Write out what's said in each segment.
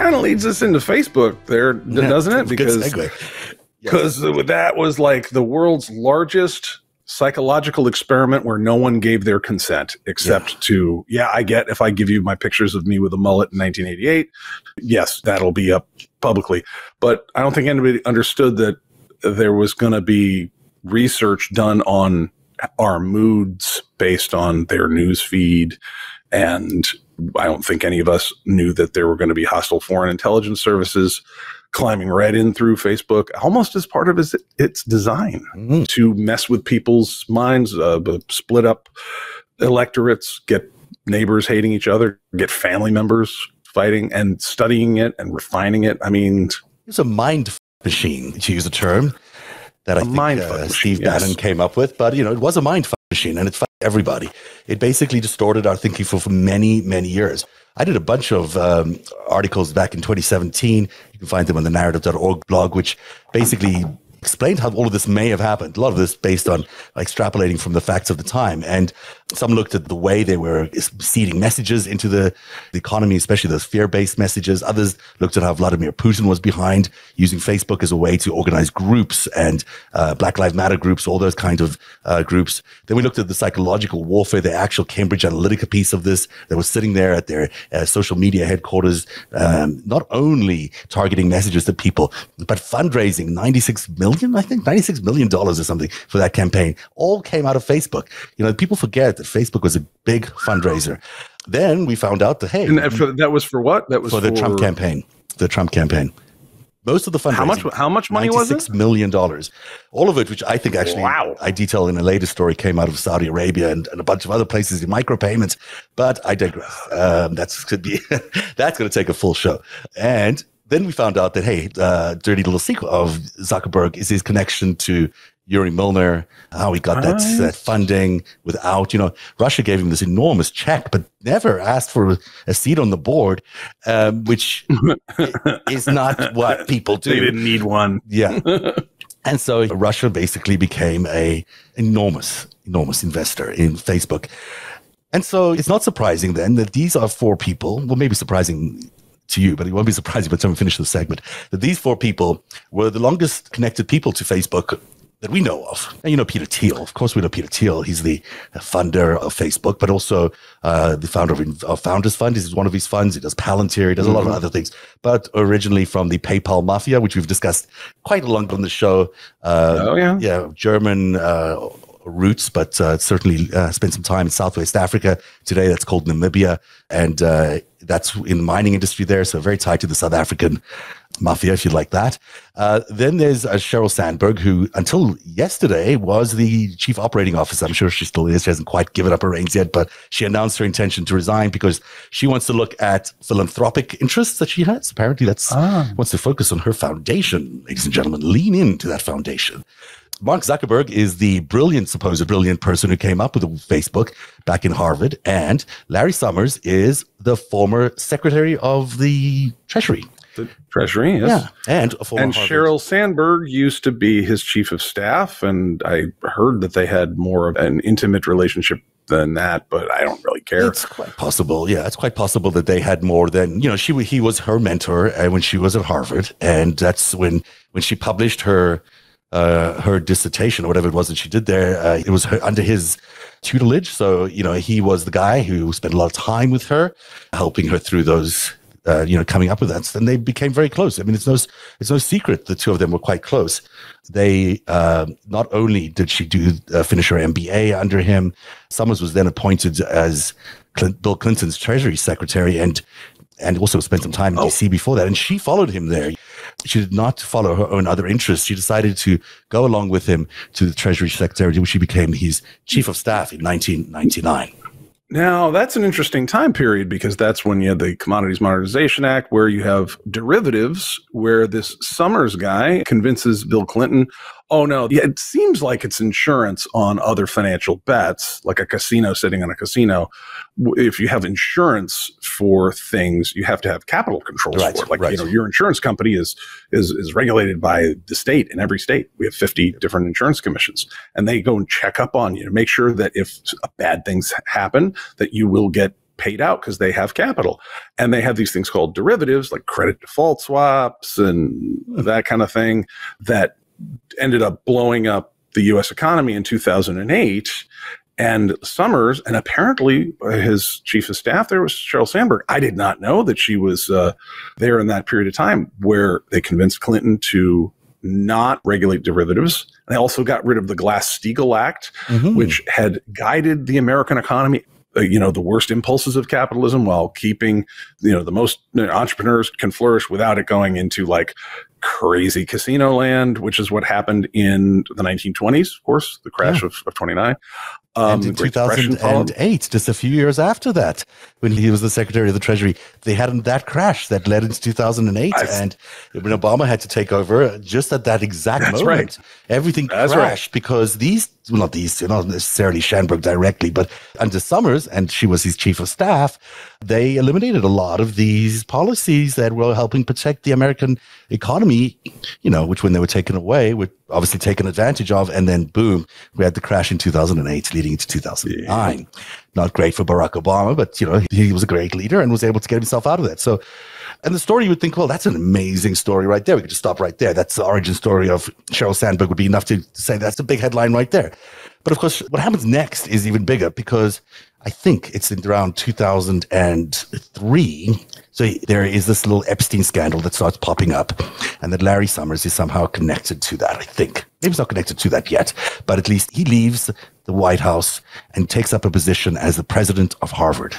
kind of leads us into Facebook there, doesn't it? Because because yes. that was like the world's largest psychological experiment where no one gave their consent except yeah. to yeah i get if i give you my pictures of me with a mullet in 1988 yes that'll be up publicly but i don't think anybody understood that there was going to be research done on our moods based on their news feed and i don't think any of us knew that there were going to be hostile foreign intelligence services climbing right in through Facebook, almost as part of its, its design mm-hmm. to mess with people's minds, uh, split up electorates, get neighbors hating each other, get family members fighting, and studying it and refining it. I mean, it's a mind machine, to use a term that I think uh, Steve yes. Bannon came up with. But you know, it was a mind machine, and it fucked everybody. It basically distorted our thinking for, for many, many years. I did a bunch of um, articles back in 2017. You can find them on the narativ.org blog, which basically explained how all of this may have happened. A lot of this based on extrapolating from the facts of the time. And some looked at the way they were seeding messages into the, the economy, especially those fear-based messages. Others looked at how Vladimir Putin was behind using Facebook as a way to organize groups and uh, Black Lives Matter groups, all those kinds of uh, groups. Then we looked at the psychological warfare, the actual Cambridge Analytica piece of this that was sitting there at their uh, social media headquarters, um, not only targeting messages to people, but fundraising 96 million, I think, 96 million dollars or something for that campaign. All came out of Facebook. You know, people forget that Facebook was a big fundraiser. Then we found out that hey, and that, that was for what? That was for, for the Trump campaign. The Trump campaign. Most of the fundraising. How much? How much money was it? Six million dollars. All of it, which I think actually, wow. I detail in a later story, came out of Saudi Arabia and, and a bunch of other places in micropayments. But I digress. Um, that's could be that's going to take a full show. And then we found out that hey, uh, dirty little secret of Zuckerberg is his connection to Yuri Milner, how he got that, that, funding without, you know, Russia gave him this enormous check, but never asked for a seat on the board, um, which is not what people do. They didn't need one. Yeah. and so Russia basically became a enormous, enormous investor in Facebook. And so it's not surprising then that these are four people, well, maybe surprising to you, but it won't be surprising by the time we finish the segment, that these four people were the longest connected people to Facebook that we know of. And you know Peter Thiel. Of course, we know Peter Thiel. He's the funder of Facebook, but also uh, the founder of, of Founders Fund. This is one of his funds. He does Palantir. He does a lot of mm-hmm. other things. But originally from the PayPal mafia, which we've discussed quite a lot on the show. Uh, oh yeah, yeah, German. Uh, roots, but uh, certainly uh, spent some time in Southwest Africa. Today, that's called Namibia, and uh, that's in the mining industry there. So very tied to the South African mafia, if you like that. Uh, then there's uh, Sheryl Sandberg, who until yesterday was the chief operating officer. I'm sure she still is. She hasn't quite given up her reins yet, but she announced her intention to resign because she wants to look at philanthropic interests that she has. Apparently, that's ah. wants to focus on her foundation, ladies and gentlemen. Lean into that foundation. Mark Zuckerberg is the brilliant, supposed brilliant person who came up with Facebook back in Harvard. And Larry Summers is the former secretary of the Treasury. The Treasury, yes. Yeah. And, and Sheryl Sandberg used to be his chief of staff. And I heard that they had more of an intimate relationship than that, but I don't really care. It's quite possible. Yeah, it's quite possible that they had more than you know. She he was her mentor uh, when she was at Harvard, and that's when when she published her uh, her dissertation or whatever it was that she did there. Uh, it was her, under his tutelage. So, you know, he was the guy who spent a lot of time with her, helping her through those, uh, you know, coming up with that. And they became very close. I mean, it's no, it's no secret the two of them were quite close. They, uh, not only did she do, uh, finish her MBA under him, Summers was then appointed as Bill Clinton's Treasury Secretary and and also spent some time in oh. DC before that. And she followed him there. She did not follow her own other interests. She decided to go along with him to the Treasury Secretary, which she became his chief of staff in 1999. Now, that's an interesting time period because that's when you had the Commodities Modernization Act, where you have derivatives, where this Summers guy convinces Bill Clinton, oh no, yeah, it seems like it's insurance on other financial bets, like a casino sitting on a casino if you have insurance for things, you have to have capital controls right, for it. Like right. you know, your insurance company is is is regulated by the state in every state. We have fifty different insurance commissions, and they go and check up on you to make sure that if bad things happen, that you will get paid out because they have capital. And they have these things called derivatives, like credit default swaps and hmm. that kind of thing, that ended up blowing up the US economy in 2008. And Summers, and apparently his chief of staff there was Sheryl Sandberg. I did not know that she was uh, there in that period of time where they convinced Clinton to not regulate derivatives. They also got rid of the Glass Steagall Act, mm-hmm. which had guided the American economy uh, you know the worst impulses of capitalism while keeping you know the most you know, entrepreneurs can flourish without it going into like crazy casino land which is what happened in the 1920s of course the crash yeah. of, of 29 um, and in 2008, just a few years after that, when he was the Secretary of the Treasury, they had that crash that led into 2008. I've, and when Obama had to take over, just at that exact moment, right. everything that's crashed right. because these, well, not these, not necessarily Sandberg directly, but under Summers, and she was his chief of staff, they eliminated a lot of these policies that were helping protect the American economy, you know, which when they were taken away, were obviously taken advantage of. And then boom, we had the crash in 2008 leading into 2009. Yeah. Not great for Barack Obama, but, you know, he was a great leader and was able to get himself out of that. So, and the story you would think, well, that's an amazing story right there. We could just stop right there. That's the origin story of Sheryl Sandberg would be enough to say that's a big headline right there. But of course, what happens next is even bigger because I think it's in around 2003. So there is this little Epstein scandal that starts popping up, and that Larry Summers is somehow connected to that. I think maybe he's not connected to that yet, but at least he leaves the White House and takes up a position as the president of Harvard.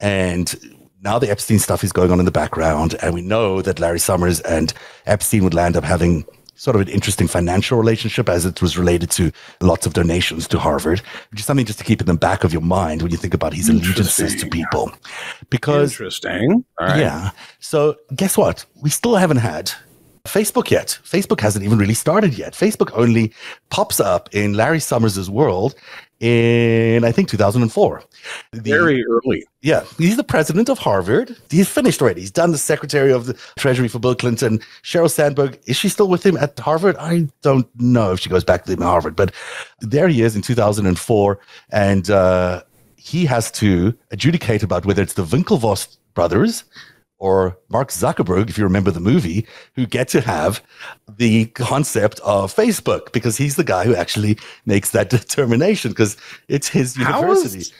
And now the Epstein stuff is going on in the background, and we know that Larry Summers and Epstein would land up having sort of an interesting financial relationship as it was related to lots of donations to Harvard, which is something just to keep in the back of your mind when you think about his allegiances to people. Because interesting. Yeah. So guess what? We still haven't had Facebook yet. Facebook hasn't even really started yet. Facebook only pops up in Larry Summers' world in I think 2004. The, Very early. Yeah, he's the president of Harvard. He's finished already. He's done the secretary of the Treasury for Bill Clinton. Sheryl Sandberg is she still with him at Harvard? I don't know if she goes back to him at Harvard, but there he is in 2004, and uh, he has to adjudicate about whether it's the Winklevoss brothers or Mark Zuckerberg, if you remember the movie, who get to have the concept of Facebook because he's the guy who actually makes that determination because it's his university.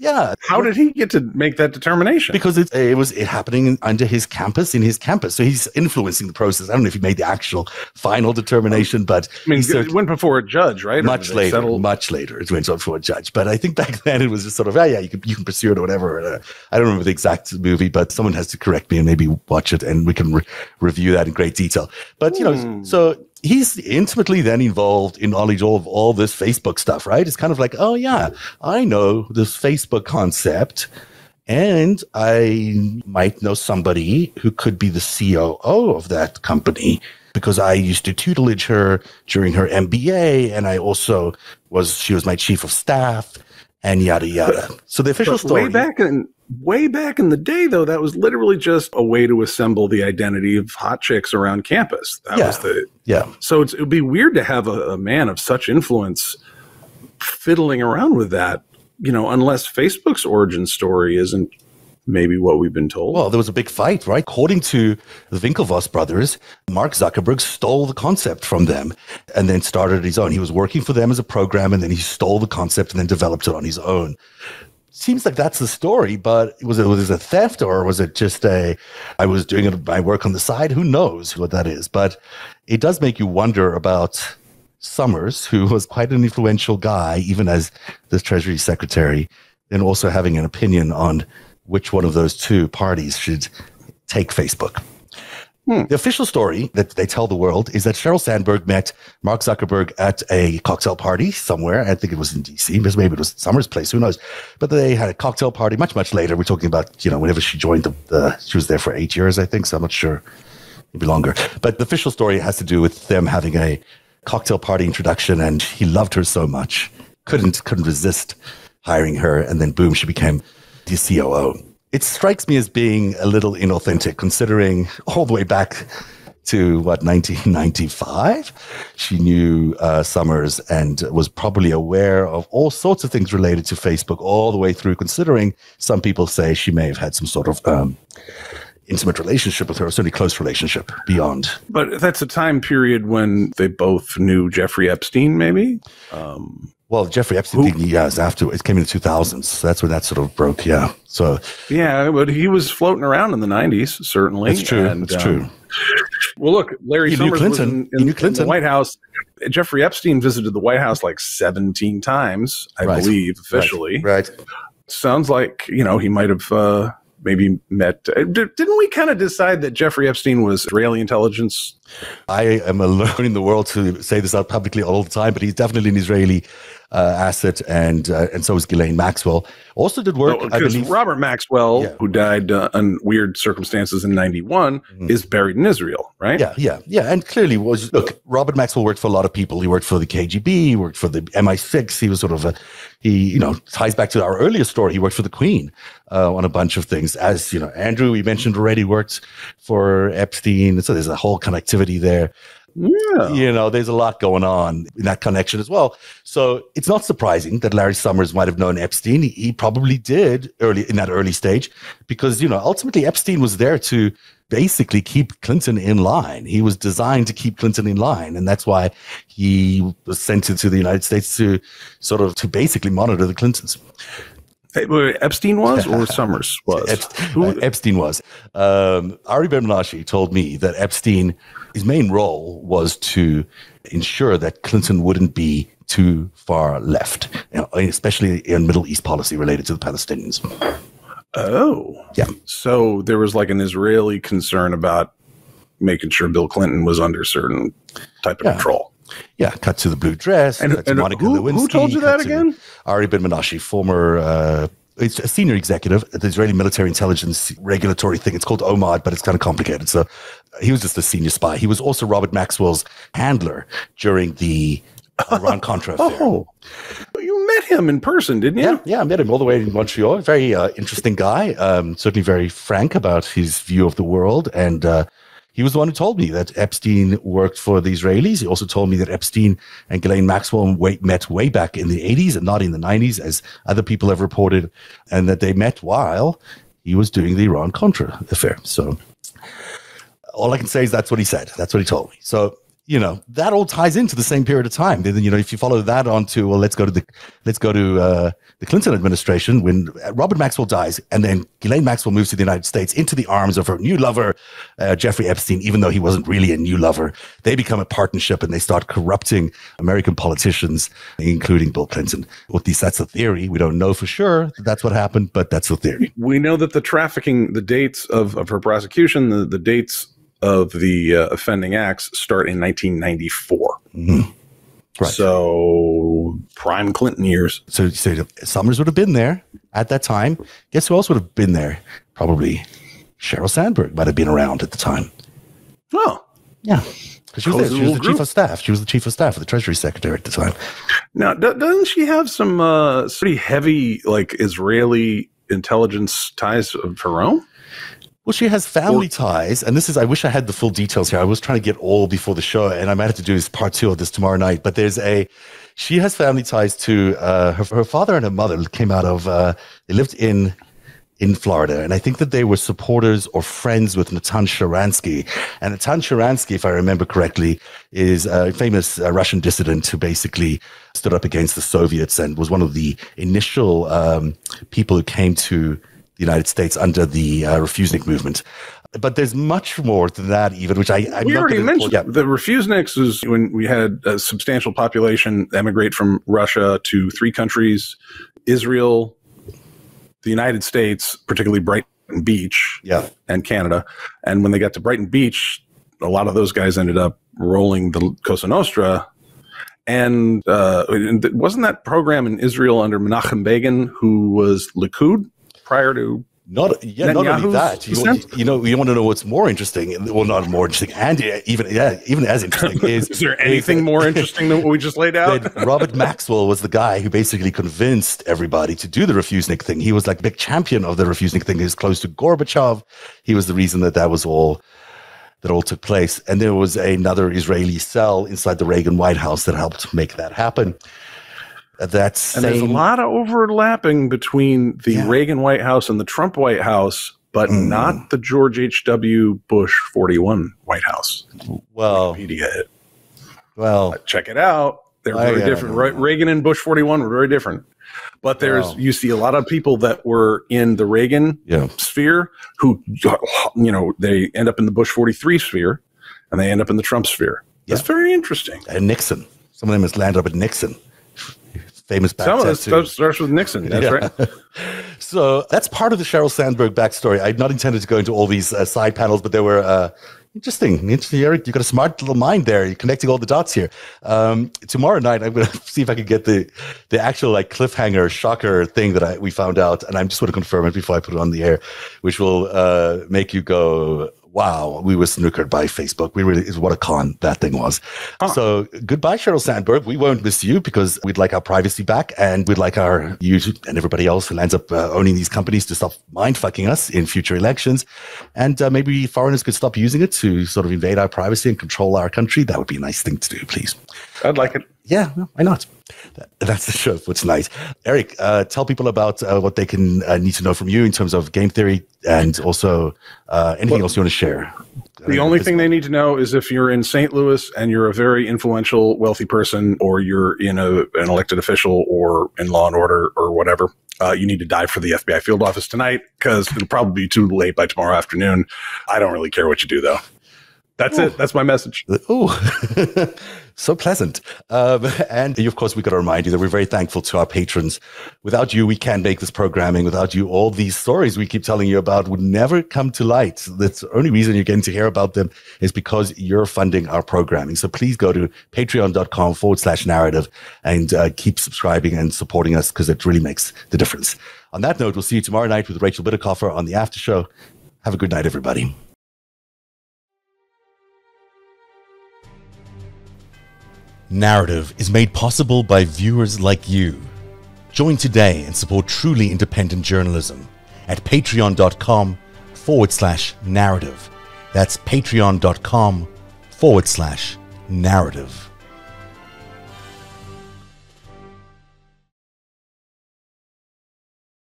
yeah. How did he get to make that determination? Because it, it was it happening under his campus, in his campus. So he's influencing the process. I don't know if he made the actual final determination, but I mean, it went before a judge, right? Much later, settled? much later, it went before a judge. But I think back then it was just sort of, yeah, yeah, you can, you can pursue it or whatever. Uh, I don't remember the exact movie, but someone has to correct me and maybe watch it and we can re- review that in great detail. But, you know, mm. so he's intimately then involved in knowledge of all this Facebook stuff, right? It's kind of like, oh, yeah, I know this Facebook concept. And I might know somebody who could be the COO of that company because I used to tutelage her during her MBA. And I also was, she was my chief of staff and yada, yada. So the official story. Way back in, Way back in the day, though, that was literally just a way to assemble the identity of hot chicks around campus. That yeah. was the yeah. So it would be weird to have a, a man of such influence fiddling around with that, you know, unless Facebook's origin story isn't maybe what we've been told. Well, there was a big fight, right? According to the Winklevoss brothers, Mark Zuckerberg stole the concept from them and then started his own. He was working for them as a program and then he stole the concept and then developed it on his own seems like that's the story, but was it was it a theft or was it just a I was doing my work on the side? Who knows what that is? But it does make you wonder about Summers, who was quite an influential guy, even as the Treasury Secretary, and also having an opinion on which one of those two parties should take Facebook. Hmm. The official story that they tell the world is that Sheryl Sandberg met Mark Zuckerberg at a cocktail party somewhere. I think it was in DC, maybe it was Summers' place, who knows? But they had a cocktail party much, much later. We're talking about, you know, whenever she joined the, the she was there for eight years, I think. So I'm not sure, maybe longer. But the official story has to do with them having a cocktail party introduction, and he loved her so much, couldn't couldn't resist hiring her, and then boom, she became the COO it strikes me as being a little inauthentic, considering all the way back to what 1995. She knew uh, Summers and was probably aware of all sorts of things related to Facebook all the way through. Considering some people say she may have had some sort of um, intimate relationship with her, certainly close relationship beyond. But that's a time period when they both knew Jeffrey Epstein, maybe. Um, well, Jeffrey Epstein, who, yes, after it came in the 2000s. So that's when that sort of broke. Yeah. So, yeah, but he was floating around in the 90s, certainly. That's true. And, that's um, true. Well, look, Larry he Summers was in, in, in, the White House. Jeffrey Epstein visited the White House like 17 times, I right. believe, officially. Right. right. Sounds like, you know, he might have. Uh, maybe met. Uh, didn't we kind of decide that Jeffrey Epstein was Israeli intelligence? I am alone in the world to say this out publicly all the time, but he's definitely an Israeli asset, and uh, and so is Ghislaine Maxwell. Also did work. I believe Robert Maxwell, yeah. who died uh, in weird circumstances in '91, mm-hmm. is buried in Israel, right? Yeah, yeah, yeah. And clearly was look. Robert Maxwell worked for a lot of people. He worked for the KGB. He worked for the MI6. He was sort of a he you know ties back to our earlier story. He worked for the Queen uh, on a bunch of things. As you know, Andrew we mentioned already worked for Epstein. So there's a whole connectivity there. Yeah. You know, there's a lot going on in that connection as well. So it's not surprising that Larry Summers might have known Epstein. He, probably did early in that early stage because, you know, ultimately Epstein was there to basically keep Clinton in line. He was designed to keep Clinton in line. And that's why he was sent to the United States to sort of to basically monitor the Clintons. Epstein was or Summers was? Ep- uh, Epstein was. Um, Ari Ben told me that Epstein, his main role was to ensure that Clinton wouldn't be too far left, you know, especially in Middle East policy related to the Palestinians. Oh. Yeah. So there was like an Israeli concern about making sure Bill Clinton was under certain type of yeah. control. Yeah, cut to the blue dress. And, and Monica who, Lewinsky, who told you that again? Ari Ben Menashe, former uh, it's a senior executive at the Israeli military intelligence regulatory thing. It's called OMAD, but it's kind of complicated. So he was just a senior spy. He was also Robert Maxwell's handler during the Iran Contra affair. Oh, you met him in person, didn't you? Yeah, yeah, I met him all the way in Montreal. Very uh, interesting guy. Um, certainly very frank about his view of the world and. Uh, he was the one who told me that Epstein worked for the Israelis. He also told me that Epstein and Ghislaine Maxwell met way back in the 80s and not in the 90s, as other people have reported, and that they met while he was doing the Iran Contra affair. So all I can say is that's what he said. That's what he told me. So you know that all ties into the same period of time. Then you know if you follow that on to well, let's go to the let's go to uh, the Clinton administration when Robert Maxwell dies, and then Ghislaine Maxwell moves to the United States into the arms of her new lover uh, Jeffrey Epstein, even though he wasn't really a new lover. They become a partnership and they start corrupting American politicians, including Bill Clinton. Well, at least that's the theory. We don't know for sure that that's what happened, but that's the theory. We know that the trafficking, the dates of, of her prosecution, the, the dates of the uh, offending acts start in 1994. Mm-hmm. Right. So prime Clinton years. So, so Summers would have been there at that time. Guess who else would have been there? Probably Sheryl Sandberg might have been around at the time. Oh, yeah. She was, she was the group. chief of staff. She was the chief of staff of the Treasury Secretary at the time. Now, doesn't she have some uh, pretty heavy, like Israeli intelligence ties of her own? Well, she has family ties, and this is. I wish I had the full details here. I was trying to get all before the show, and I might have to do this part two of this tomorrow night. But there's a, she has family ties to uh, her. Her father and her mother came out of. Uh, they lived in in Florida. And I think that they were supporters or friends with Natan Sharansky. And Natan Sharansky, if I remember correctly, is a famous uh, Russian dissident who basically stood up against the Soviets and was one of the initial um, people who came to the United States under the uh, Refusenik movement. But there's much more than that, even, which I, I'm we already mentioned. Yeah. The Refuseniks is when we had a substantial population emigrate from Russia to three countries Israel, the United States, particularly Brighton Beach, yeah. and Canada. And when they got to Brighton Beach, a lot of those guys ended up rolling the Cosa Nostra and uh, wasn't that program in Israel under Menachem Begin, who was Likud? Prior to not yeah, not only that. You, you, know, you want to know what's more interesting. Well, not more interesting, and even yeah, even as interesting is. is there anything is, more interesting than what we just laid out? Robert Maxwell was the guy who basically convinced everybody to do the Refusenik thing. He was like big champion of the Refusenik thing. He was close to Gorbachev. He was the reason that that was all that all took place. And there was another Israeli cell inside the Reagan White House that helped make that happen. That's and there's a lot of overlapping between the yeah. Reagan White House and the Trump White House, but mm. not the George H.W. Bush 41 White House. Well, Wikipedia. Well, check it out. They're very different. Reagan and Bush 41 were very different. But there's wow. you see a lot of people that were in the Reagan yeah. sphere who you know they end up in the Bush 43 sphere and they end up in the Trump sphere. That's yeah. very interesting. And Nixon. Some of them has landed up at Nixon. Famous back Some of this starts with Nixon. That's yeah. right. so that's part of the Sheryl Sandberg backstory. I'd not intended to go into all these uh, side panels, but there were uh, Interesting. Interesting, Eric. You've got a smart little mind there. You're connecting all the dots here. Um, tomorrow night, I'm going to see if I can get the the actual like cliffhanger shocker thing that I, we found out, and I'm just going to confirm it before I put it on the air, which will uh, make you go, wow, we were snookered by Facebook. We really is what a con that thing was. Huh. So goodbye, Sheryl Sandberg. We won't miss you because we'd like our privacy back, and we'd like our you and everybody else who ends up uh, owning these companies to stop mind fucking us in future elections, and uh, maybe foreigners could stop using it to sort of invade our privacy and control our country. That would be a nice thing to do, please. I'd like it. Yeah, why not? That's the show. What's nice, Eric. Uh, tell people about uh, what they can uh, need to know from you in terms of game theory and also uh, anything well, else you want to share. The only thing they need to know is if you're in St. Louis and you're a very influential, wealthy person, or you're in a, an elected official or in law and order or whatever, uh, you need to dive for the FBI field office tonight because it'll probably be too late by tomorrow afternoon. I don't really care what you do though. That's Ooh. it. That's my message. Oh, so pleasant. Um, and of course, we got to remind you that we're very thankful to our patrons. Without you, we can't make this programming. Without you, all these stories we keep telling you about would never come to light. That's the only reason you're getting to hear about them is because you're funding our programming. So please go to patreon.com forward slash narativ and uh, keep subscribing and supporting us because it really makes the difference. On that note, we'll see you tomorrow night with Rachel Bitecofer on the after show. Have a good night, everybody. Narativ is made possible by viewers like you. Join today and support truly independent journalism at patreon.com forward slash narativ. That's patreon.com forward slash narativ.